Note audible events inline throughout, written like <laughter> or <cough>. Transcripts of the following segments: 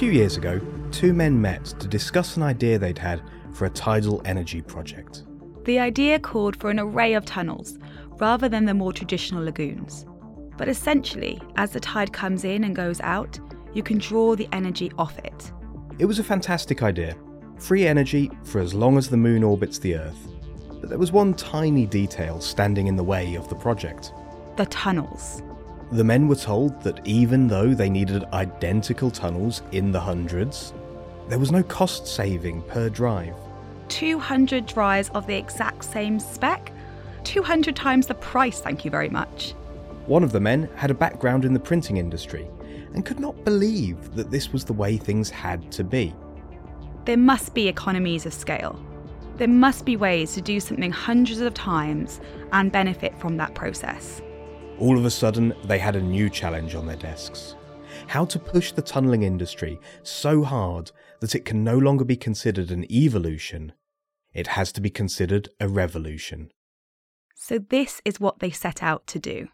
few years ago, two men met to discuss an idea they'd had for a tidal energy project. The idea called for an array of tunnels rather than the more traditional lagoons. But essentially, as the tide comes in and goes out, you can draw the energy off it. It was a fantastic idea free energy for as long as the moon orbits the Earth. But there was one tiny detail standing in the way of the project. The tunnels. The men were told that even though they needed identical tunnels in the hundreds, there was no cost saving per drive. 200 drives of the exact same spec? 200 times the price, thank you very much. One of the men had a background in the printing industry and could not believe that this was the way things had to be. There must be economies of scale. There must be ways to do something hundreds of times and benefit from that process. All of a sudden, they had a new challenge on their desks. How to push the tunnelling industry so hard that it can no longer be considered an evolution, it has to be considered a revolution. So, this is what they set out to do.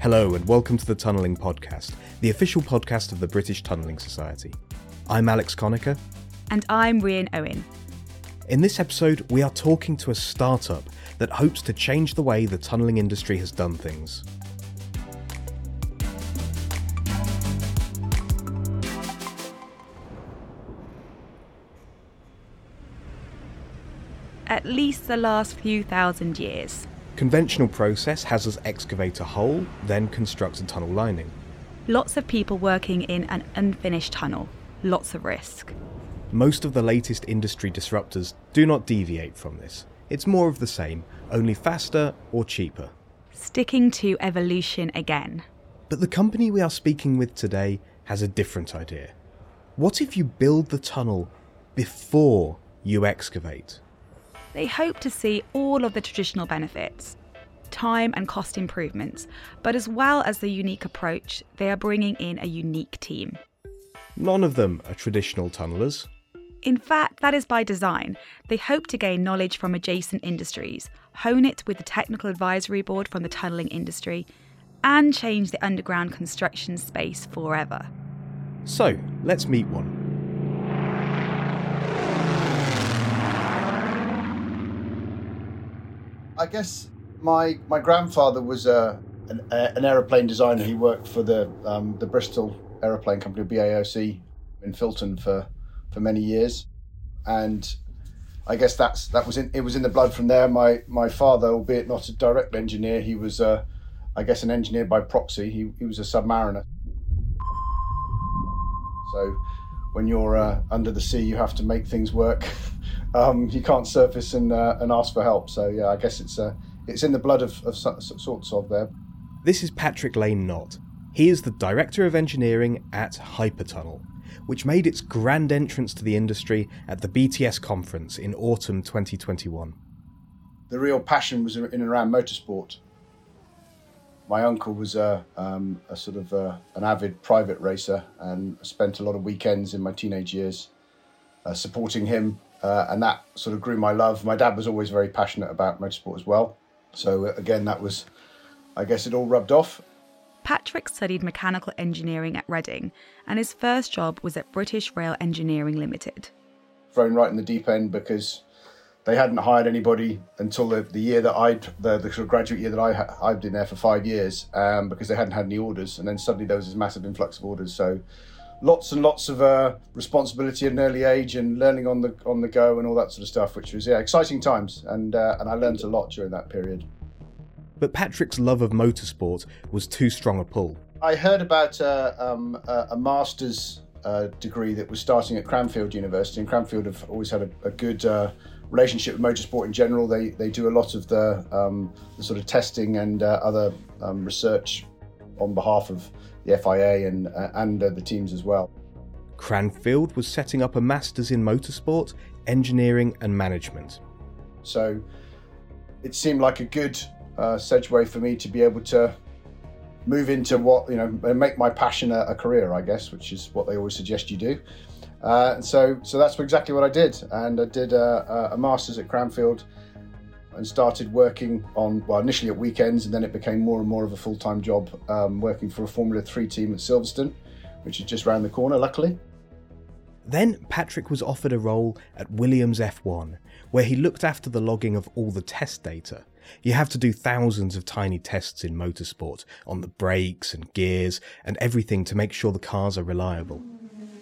Hello, and welcome to the Tunnelling Podcast, the official podcast of the British Tunnelling Society. I'm Alex Conacher. And I'm Rian Owen. In this episode, we are talking to a startup that hopes to change the way the tunnelling industry has done things. At least the last few thousand years. Conventional process has us excavate a hole, then construct a tunnel lining. Lots of people working in an unfinished tunnel, lots of risk. Most of the latest industry disruptors do not deviate from this. It's more of the same, only faster or cheaper. Sticking to evolution again. But the company we are speaking with today has a different idea. What if you build the tunnel before you excavate? They hope to see all of the traditional benefits, time and cost improvements, but as well as the unique approach, they are bringing in a unique team. None of them are traditional tunnellers. In fact, that is by design. They hope to gain knowledge from adjacent industries, hone it with the technical advisory board from the tunnelling industry, and change the underground construction space forever. So, let's meet one. I guess my my grandfather was a an, a, an aeroplane designer. He worked for the um, the Bristol Aeroplane Company, BAOC, in Filton for for many years, and I guess that's that was in it was in the blood from there. My my father, albeit not a direct engineer, he was uh, I guess an engineer by proxy. He he was a submariner. So when you're uh, under the sea, you have to make things work. <laughs> um, you can't surface and, uh, and ask for help. So yeah, I guess it's uh, it's in the blood of, of sorts of there. This is Patrick Lane-Nott. He is the Director of Engineering at Hypertunnel, which made its grand entrance to the industry at the BTS conference in autumn 2021. The real passion was in and around motorsport. My uncle was a, um, a sort of a, uh, an avid private racer and spent a lot of weekends in my teenage years uh, supporting him uh, and that sort of grew my love. My dad was always very passionate about motorsport as well. So uh, again, that was, I guess, it all rubbed off. Patrick studied mechanical engineering at Reading, and his first job was at British Rail Engineering Limited. Thrown right in the deep end because they hadn't hired anybody until the, the year that I'd the, the sort of graduate year that I I'd been there for five years um, because they hadn't had any orders, and then suddenly there was this massive influx of orders. So lots and lots of uh, responsibility at an early age and learning on the on the go and all that sort of stuff, which was yeah exciting times, and uh, and I learned a lot during that period. But Patrick's love of motorsport was too strong a pull. I heard about uh, um, a master's uh, degree that was starting at Cranfield University, and Cranfield have always had a, a good uh, relationship with motorsport in general. They they do a lot of the, um, the sort of testing and uh, other um, research on behalf of the FIA and, uh, and uh, the teams as well. Cranfield was setting up a Masters in Motorsport, Engineering and Management. So it seemed like a good uh, for me to be able to move into what, you know, and make my passion a, a career, I guess, which is what they always suggest you do. Uh, so, so that's exactly what I did, and I did a, a master's at Cranfield. and started working on, well, initially at weekends, and then it became more and more of a full time job um, working for a Formula 3 team at Silverstone, which is just round the corner, luckily. Then Patrick was offered a role at Williams F1, where he looked after the logging of all the test data. You have to do thousands of tiny tests in motorsport on the brakes and gears and everything to make sure the cars are reliable.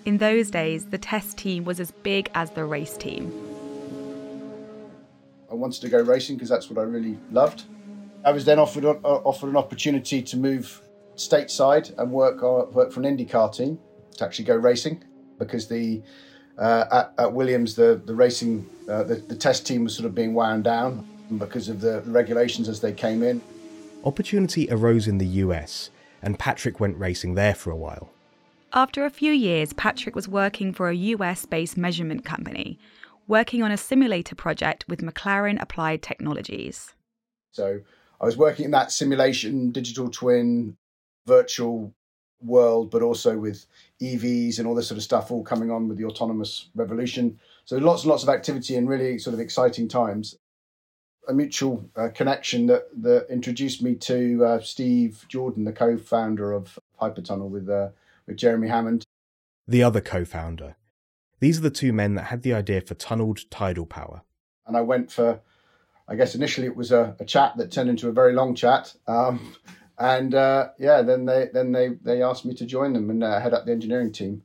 In those days, the test team was as big as the race team. I wanted to go racing because that's what I really loved. I was then offered uh, offered an opportunity to move stateside and work uh, work for an IndyCar team to actually go racing because the uh, at, at, Williams the the racing uh, the, the test team was sort of being wound down because of the regulations as they came in. Opportunity arose in the US, and Patrick went racing there for a while. After a few years, Patrick was working for a US based measurement company, working on a simulator project with McLaren Applied Technologies. So I was working in that simulation, digital twin, virtual world, but also with EVs and all this sort of stuff all coming on with the autonomous revolution. So lots and lots of activity and really sort of exciting times. A mutual uh, connection that, that introduced me to uh, Steve Jordan, the co-founder of Hypertunnel with uh, with Jeremy Hammond. The other co-founder. These are the two men that had the idea for tunneled tidal power. And I went for, I guess initially it was a, a chat that turned into a very long chat. Um, and uh, yeah, then they then they they asked me to join them and uh, head up the engineering team.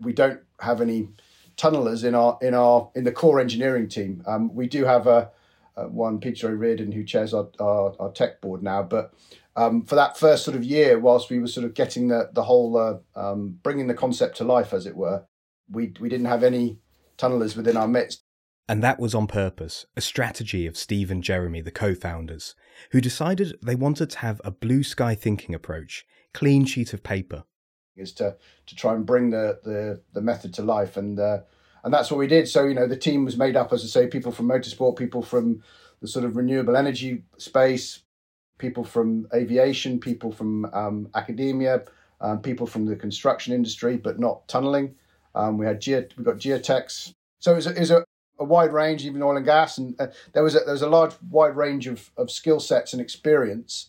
We don't have any tunnelers in our in our in the core engineering team. Um, we do have a, a one Peter O'Riordan who chairs our, our, our tech board now, but um, for that first sort of year, whilst we were sort of getting the the whole uh, um, bringing the concept to life, as it were, we we didn't have any tunnelers within our midst. And that was on purpose, a strategy of Steve and Jeremy, the co founders, who decided they wanted to have a blue sky thinking approach, clean sheet of paper. Is to, to try and bring the, the, the method to life. And, uh, and that's what we did. So, you know, the team was made up, as I say, people from motorsport, people from the sort of renewable energy space, people from aviation, people from um, academia, um, people from the construction industry, but not tunneling. Um, we had geo, we got geotechs. So it was, a, it was a, a wide range, even oil and gas, and uh, there was a, there was a large wide range of, of skill sets and experience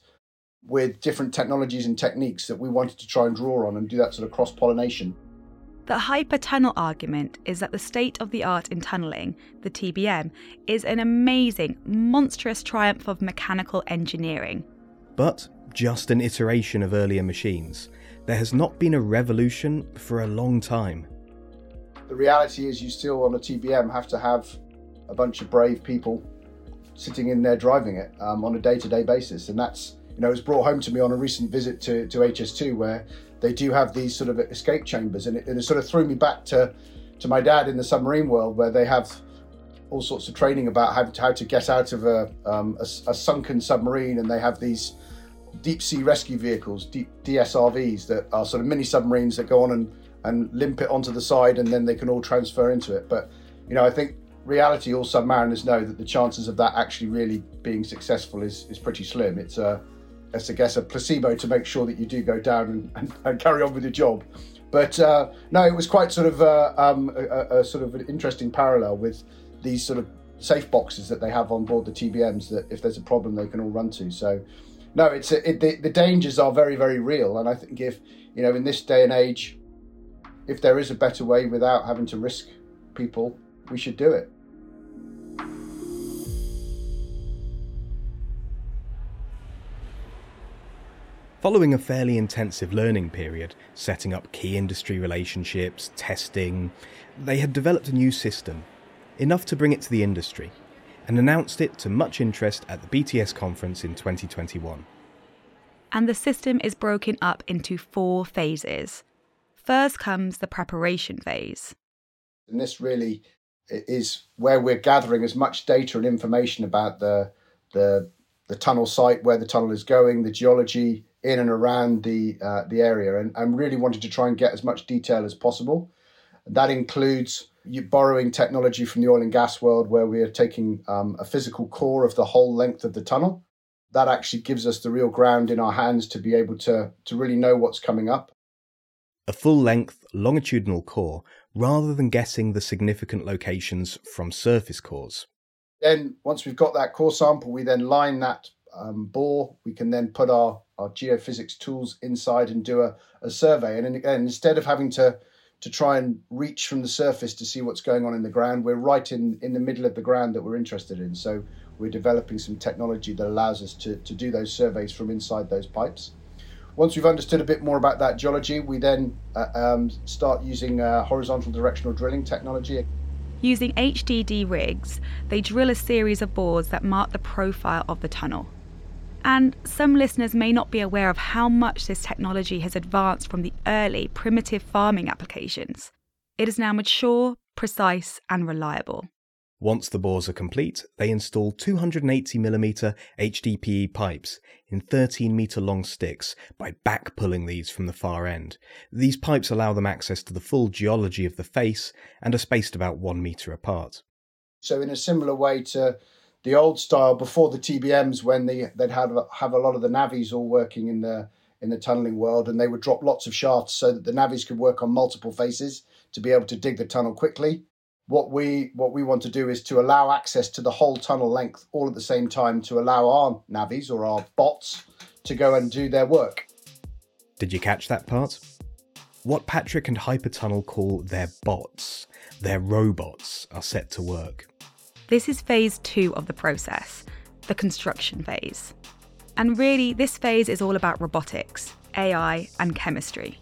with different technologies and techniques that we wanted to try and draw on and do that sort of cross pollination. The hypertunnel argument is that the state of the art in tunnelling, the TBM, is an amazing, monstrous triumph of mechanical engineering. But just an iteration of earlier machines. There has not been a revolution for a long time. The reality is, you still on a TBM have to have a bunch of brave people sitting in there driving it um, on a day to day basis. And that's, you know, it was brought home to me on a recent visit to, to HS2 where they do have these sort of escape chambers. And it, and it sort of threw me back to, to my dad in the submarine world where they have all sorts of training about how to, how to get out of a, um, a, a, sunken submarine, and they have these deep sea rescue vehicles, deep DSRVs, that are sort of mini submarines that go on and and limp it onto the side and then they can all transfer into it. But, you know, I think reality, all submariners know that the chances of that actually really being successful is, is pretty slim. It's a, it's, I guess, a placebo to make sure that you do go down and, and, and carry on with your job. But uh, no, it was quite sort of uh, um, a, a, sort of an interesting parallel with these sort of safe boxes that they have on board the TBMs that if there's a problem they can all run to. So no, it's a, it, the, the dangers are very very real, and I think if you know in this day and age if there is a better way without having to risk people, we should do it. Following a fairly intensive learning period, setting up key industry relationships, testing, they had developed a new system, enough to bring it to the industry, and announced it to much interest at the BTS conference in 2021. And the system is broken up into four phases First comes the preparation phase. And this really is where we're gathering as much data and information about the, the, the tunnel site, where the tunnel is going, the geology in and around the, uh, the area, and I'm really wanted to try and get as much detail as possible. That includes borrowing technology from the oil and gas world, where we are taking um, a physical core of the whole length of the tunnel. That actually gives us the real ground in our hands to be able to, to really know what's coming up a full length longitudinal core rather than guessing the significant locations from surface cores. Then, once we've got that core sample, we then line that um, bore. We can then put our, our geophysics tools inside and do a, a survey. And again, instead of having to to try and reach from the surface to see what's going on in the ground, we're right in, in the middle of the ground that we're interested in. So we're developing some technology that allows us to, to do those surveys from inside those pipes. Once we've understood a bit more about that geology, we then uh, um, start using uh, horizontal directional drilling technology. Using HDD rigs, they drill a series of bores that mark the profile of the tunnel. And some listeners may not be aware of how much this technology has advanced from the early primitive farming applications. It is now mature, precise, and reliable. Once the bores are complete, they install 280mm HDPE pipes in 13 metre long sticks by back pulling these from the far end. These pipes allow them access to the full geology of the face and are spaced about 1 metre apart. So, in a similar way to the old style before the TBMs, when they, they'd have, have a lot of the navvies all working in the in the tunneling world, and they would drop lots of shafts so that the navvies could work on multiple faces to be able to dig the tunnel quickly. What we what we want to do is to allow access to the whole tunnel length all at the same time to allow our navvies or our bots to go and do their work. Did you catch that part? What Patrick and Hypertunnel call their bots, their robots, are set to work. This is phase two of the process, the construction phase. And really, this phase is all about robotics, AI, and chemistry.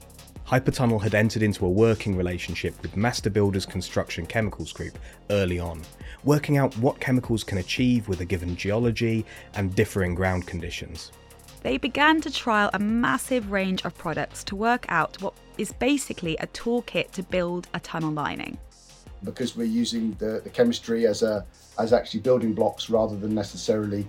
Hypertunnel had entered into a working relationship with Master Builders Construction Chemicals Group early on, working out what chemicals can achieve with a given geology and differing ground conditions. They began to trial a massive range of products to work out what is basically a toolkit to build a tunnel lining because we're using the, the chemistry as a as actually building blocks rather than necessarily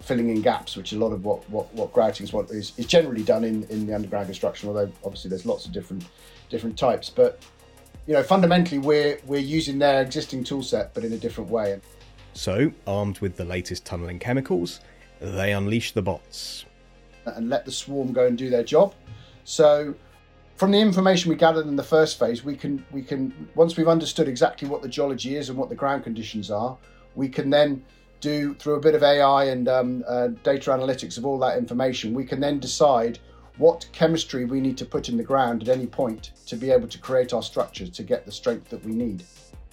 filling in gaps, which a lot of what what, what grouting is what is, is generally done in, in the underground construction, although obviously there's lots of different different types. But you know, fundamentally we're we're using their existing tool set but in a different way. So, armed with the latest tunneling chemicals, they unleash the bots. And let the swarm go and do their job. So from the information we gathered in the first phase, we can we can once we've understood exactly what the geology is and what the ground conditions are, we can then do through a bit of AI and um, uh, data analytics of all that information, we can then decide what chemistry we need to put in the ground at any point to be able to create our structure to get the strength that we need.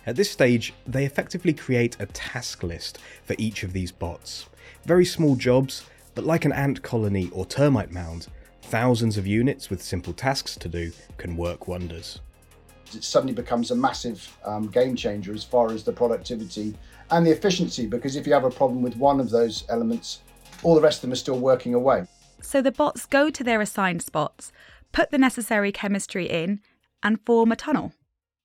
At this stage, they effectively create a task list for each of these bots. Very small jobs, but like an ant colony or termite mound, thousands of units with simple tasks to do can work wonders. It suddenly becomes a massive um, game changer as far as the productivity and the efficiency, because if you have a problem with one of those elements, all the rest of them are still working away. So the bots go to their assigned spots, put the necessary chemistry in, and form a tunnel.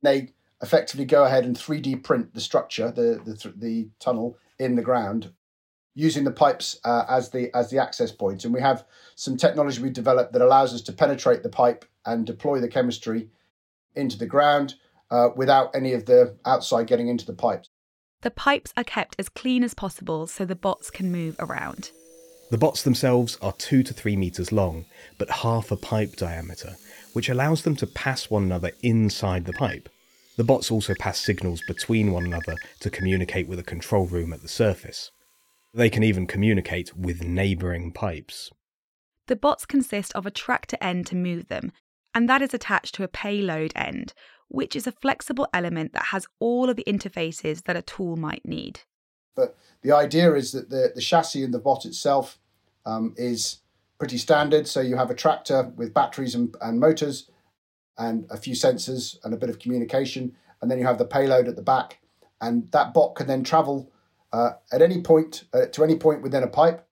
They effectively go ahead and 3D print the structure, the, the, the tunnel in the ground using the pipes uh, as the as the access point and we have some technology we've developed that allows us to penetrate the pipe and deploy the chemistry into the ground uh, without any of the outside getting into the pipes. The pipes are kept as clean as possible so the bots can move around. The bots themselves are 2 to 3 meters long but half a pipe diameter which allows them to pass one another inside the pipe. The bots also pass signals between one another to communicate with a control room at the surface they can even communicate with neighbouring pipes. The bots consist of a tractor end to move them, and that is attached to a payload end, which is a flexible element that has all of the interfaces that a tool might need. But the idea is that the, the chassis and the bot itself um, is pretty standard. So you have a tractor with batteries and, and motors and a few sensors and a bit of communication, and then you have the payload at the back. And that bot can then travel uh, at any point, uh, to any point within a pipe,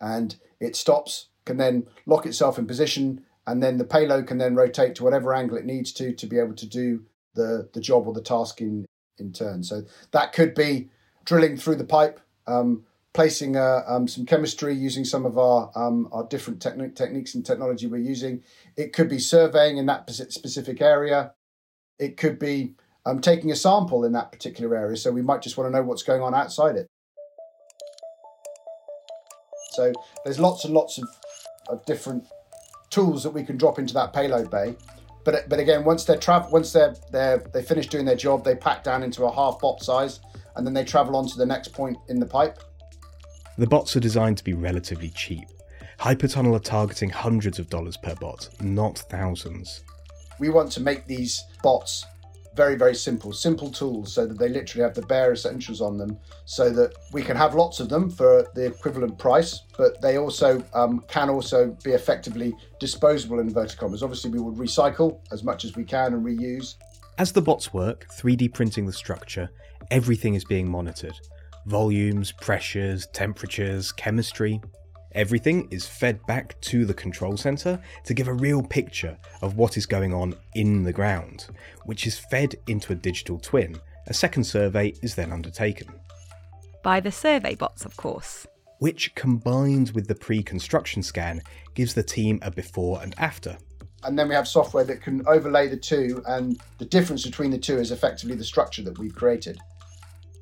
and it stops, can then lock itself in position, and then the payload can then rotate to whatever angle it needs to to be able to do the, the job or the task in, in turn. So that could be drilling through the pipe, um, placing uh, um, some chemistry using some of our um, our different techni- techniques and technology we're using. It could be surveying in that specific area. It could be um, taking a sample in that particular area. So we might just want to know what's going on outside it. So there's lots and lots of, of different tools that we can drop into that payload bay. But, but again, once they're travel, once they're, they're they finish doing their job, they pack down into a half bot size, and then they travel on to the next point in the pipe. The bots are designed to be relatively cheap. Hypertunnel are targeting hundreds of dollars per bot, not thousands. We want to make these bots very, very simple, simple tools so that they literally have the bare essentials on them so that we can have lots of them for the equivalent price, but they also um, can also be effectively disposable in inverted. Obviously, we would recycle as much as we can and reuse. As the bots work, 3D printing the structure, everything is being monitored volumes, pressures, temperatures, chemistry. Everything is fed back to the control center to give a real picture of what is going on in the ground, which is fed into a digital twin. A second survey is then undertaken. By the survey bots, of course. Which, combined with the pre construction scan, gives the team a before and after. And then we have software that can overlay the two, and the difference between the two is effectively the structure that we've created.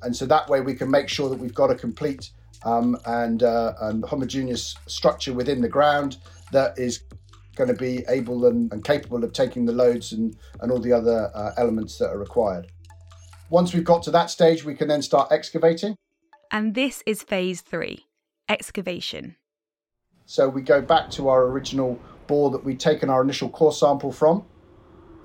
And so that way we can make sure that we've got a complete um, and, uh, and homogeneous structure within the ground that is going to be able and, and, capable of taking the loads and, and all the other uh, elements that are required. Once we've got to that stage, we can then start excavating. And this is phase three excavation. So we go back to our original bore that we'd taken our initial core sample from,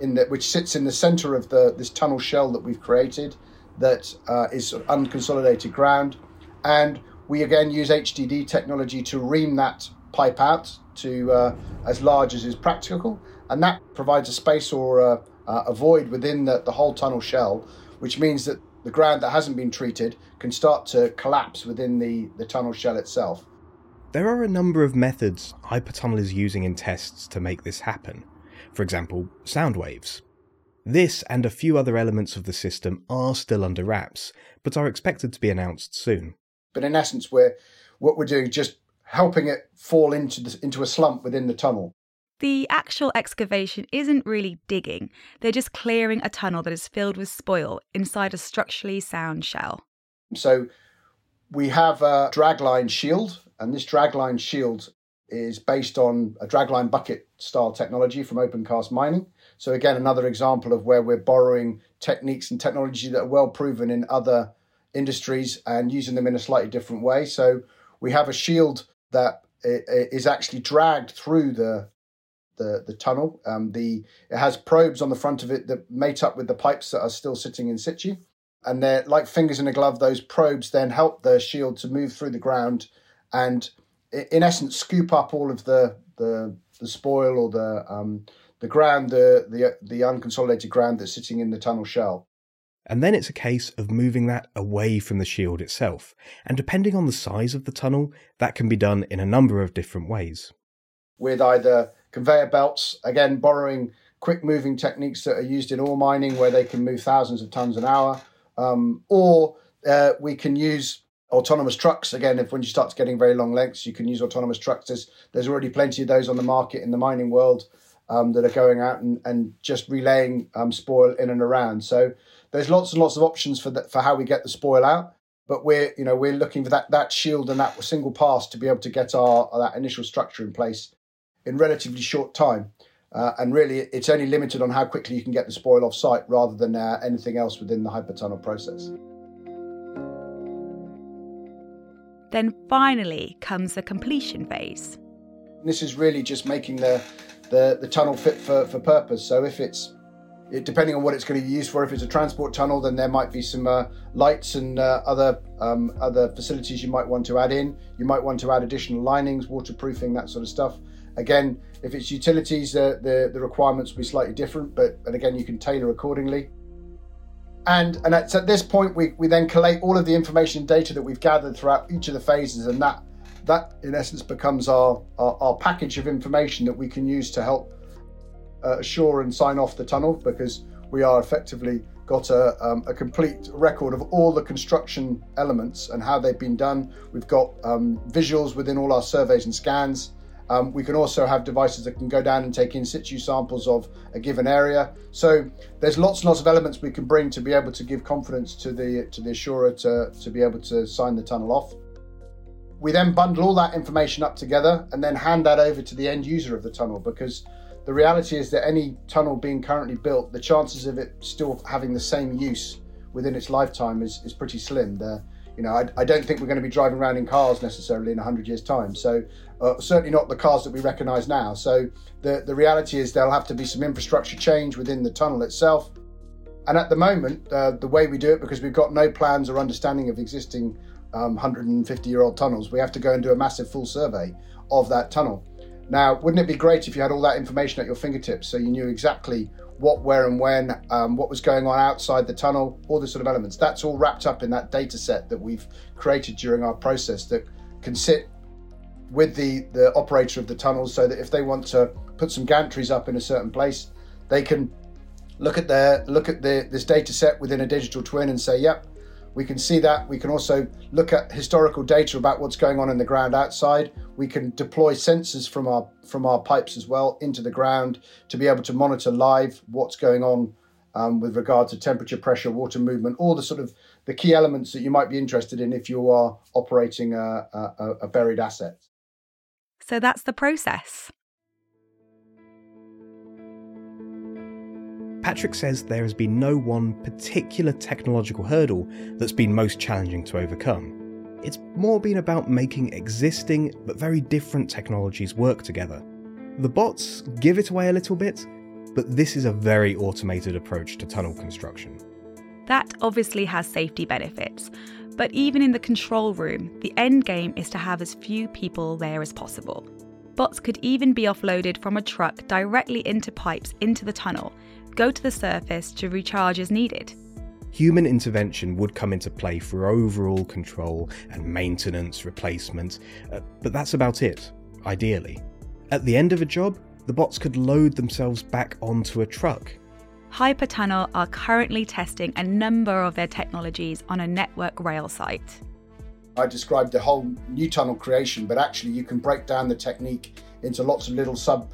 in the, which sits in the center of the, this tunnel shell that we've created that uh, is unconsolidated ground. And we again use HDD technology to ream that pipe out to uh, as large as is practical, and that provides a space or a, a void within the, the whole tunnel shell, which means that the ground that hasn't been treated can start to collapse within the, the tunnel shell itself. There are a number of methods Hypertunnel is using in tests to make this happen. For example, sound waves. This and a few other elements of the system are still under wraps, but are expected to be announced soon. But in essence, we're what we're doing is just helping it fall into the, into a slump within the tunnel. The actual excavation isn't really digging, they're just clearing a tunnel that is filled with spoil inside a structurally sound shell. So we have a dragline shield, and this dragline shield is based on a dragline bucket style technology from opencast mining. So again, another example of where we're borrowing techniques and technology that are well proven in other industries and using them in a slightly different way. So we have a shield that is actually dragged through the the, the tunnel. Um, the it has probes on the front of it that mate up with the pipes that are still sitting in situ, and they're like fingers in a glove. Those probes then help the shield to move through the ground, and in essence, scoop up all of the the, the spoil or the um, the ground, the the the unconsolidated ground that's sitting in the tunnel shell. And then it's a case of moving that away from the shield itself. And depending on the size of the tunnel, that can be done in a number of different ways. With either conveyor belts, again, borrowing quick moving techniques that are used in ore mining where they can move thousands of tons an hour, um, or uh, we can use autonomous trucks. Again, if when you start getting very long lengths, you can use autonomous trucks. There's, there's already plenty of those on the market in the mining world um, that are going out and, and just relaying um, spoil in and around. So there's lots and lots of options for the, for how we get the spoil out. But we're you know we're looking for that that shield and that single pass to be able to get our that initial structure in place in relatively short time. Uh, and really, it's only limited on how quickly you can get the spoil off site rather than uh, anything else within the hypertunnel process. Then finally comes the completion phase. This is really just making the, the, the tunnel fit for, for purpose. So if it's it, depending on what it's going to be used for. If it's a transport tunnel, then there might be some uh, lights and uh, other um, other facilities you might want to add in. You might want to add additional linings, waterproofing, that sort of stuff. Again, if it's utilities, uh, the the requirements will be slightly different, but but again, you can tailor accordingly. And and at, at this point, we we then collate all of the information and data that we've gathered throughout each of the phases, and that that in essence becomes our, our, our package of information that we can use to help uh, assure and sign off the tunnel because we are effectively got a, um, a, complete record of all the construction elements and how they've been done. We've got um, visuals within all our surveys and scans. Um, we can also have devices that can go down and take in situ samples of a given area. So there's lots and lots of elements we can bring to be able to give confidence to the to the assurer to, to be able to sign the tunnel off. We then bundle all that information up together and then hand that over to the end user of the tunnel because the reality is that any tunnel being currently built, the chances of it still having the same use within its lifetime is, is pretty slim. You know, I, I, don't think we're going to be driving around in cars necessarily in 100 years' time. So, uh, certainly not the cars that we recognise now. So, the, the reality is there'll have to be some infrastructure change within the tunnel itself. And at the moment, uh, the way we do it, because we've got no plans or understanding of existing um, 150 year old tunnels, we have to go and do a massive full survey of that tunnel. Now, wouldn't it be great if you had all that information at your fingertips so you knew exactly what, where, and when, um, what was going on outside the tunnel, all the sort of elements? That's all wrapped up in that data set that we've created during our process that can sit with the, the operator of the tunnel so that if they want to put some gantries up in a certain place, they can look at their look at the, this data set within a digital twin and say, yep, we can see that. We can also look at historical data about what's going on in the ground outside. We can deploy sensors from our from our pipes as well into the ground to be able to monitor live what's going on um, with regard to temperature, pressure, water movement, all the sort of the key elements that you might be interested in if you are operating a, a, a buried asset. So that's the process. Patrick says there has been no one particular technological hurdle that's been most challenging to overcome. It's more been about making existing but very different technologies work together. The bots give it away a little bit, but this is a very automated approach to tunnel construction. That obviously has safety benefits, but even in the control room, the end game is to have as few people there as possible. Bots could even be offloaded from a truck directly into pipes into the tunnel, go to the surface to recharge as needed. Human intervention would come into play for overall control and maintenance replacement, uh, but that's about it, ideally. At the end of a job, the bots could load themselves back onto a truck. Hypertunnel are currently testing a number of their technologies on a network rail site. I described the whole new tunnel creation, but actually you can break down the technique into lots of little sub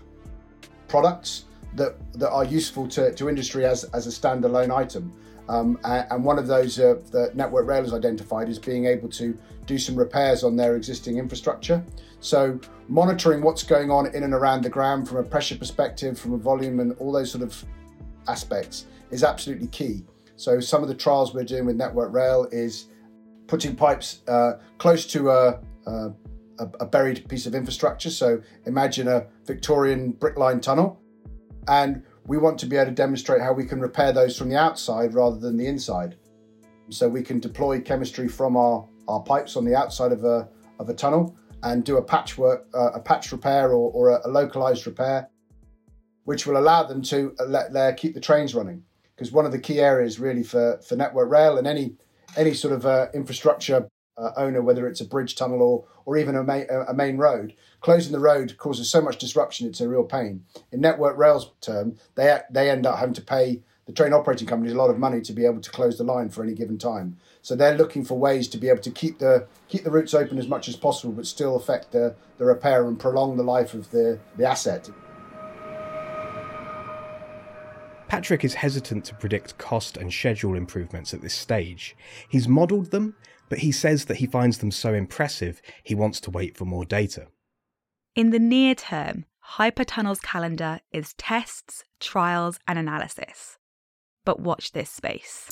products that, that are useful to, to industry as, as a standalone item. Um, and, one of those uh, that Network Rail has identified is being able to do some repairs on their existing infrastructure. So, monitoring what's going on in and around the ground from a pressure perspective, from a volume, and all those sort of aspects is absolutely key. So, some of the trials we're doing with Network Rail is putting pipes uh, close to a, a, a buried piece of infrastructure. So, imagine a Victorian brick line tunnel and we want to be able to demonstrate how we can repair those from the outside rather than the inside. So we can deploy chemistry from our, our pipes on the outside of a, of a tunnel and do a patchwork, uh, a patch repair or, or a, a, localized repair, which will allow them to let their, keep the trains running. Because one of the key areas really for, for Network Rail and any any sort of uh, infrastructure uh, owner, whether it's a bridge tunnel or, or even a, ma- a main road. Closing the road causes so much disruption, it's a real pain. In Network Rail's term, they, they end up having to pay the train operating companies a lot of money to be able to close the line for any given time. So they're looking for ways to be able to keep the keep the routes open as much as possible, but still affect the, the repair and prolong the life of the, the asset. Patrick is hesitant to predict cost and schedule improvements at this stage. He's modelled them but he says that he finds them so impressive he wants to wait for more data. In the near term, Hypertunnel's calendar is tests, trials, and analysis. But watch this space.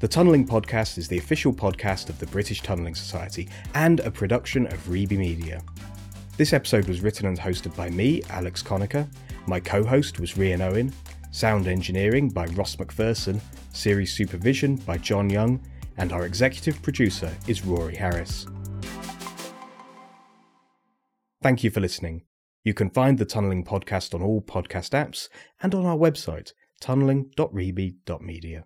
The Tunnelling Podcast is the official podcast of the British Tunnelling Society and a production of Reby Media. This episode was written and hosted by me, Alex Conacher. My co host was Rian Owen, Sound engineering by Ross McPherson, series supervision by John Young, and our executive producer is Rory Harris. Thank you for listening. You can find the Tunnelling Podcast on all podcast apps and on our website, tunnelling.reby.media.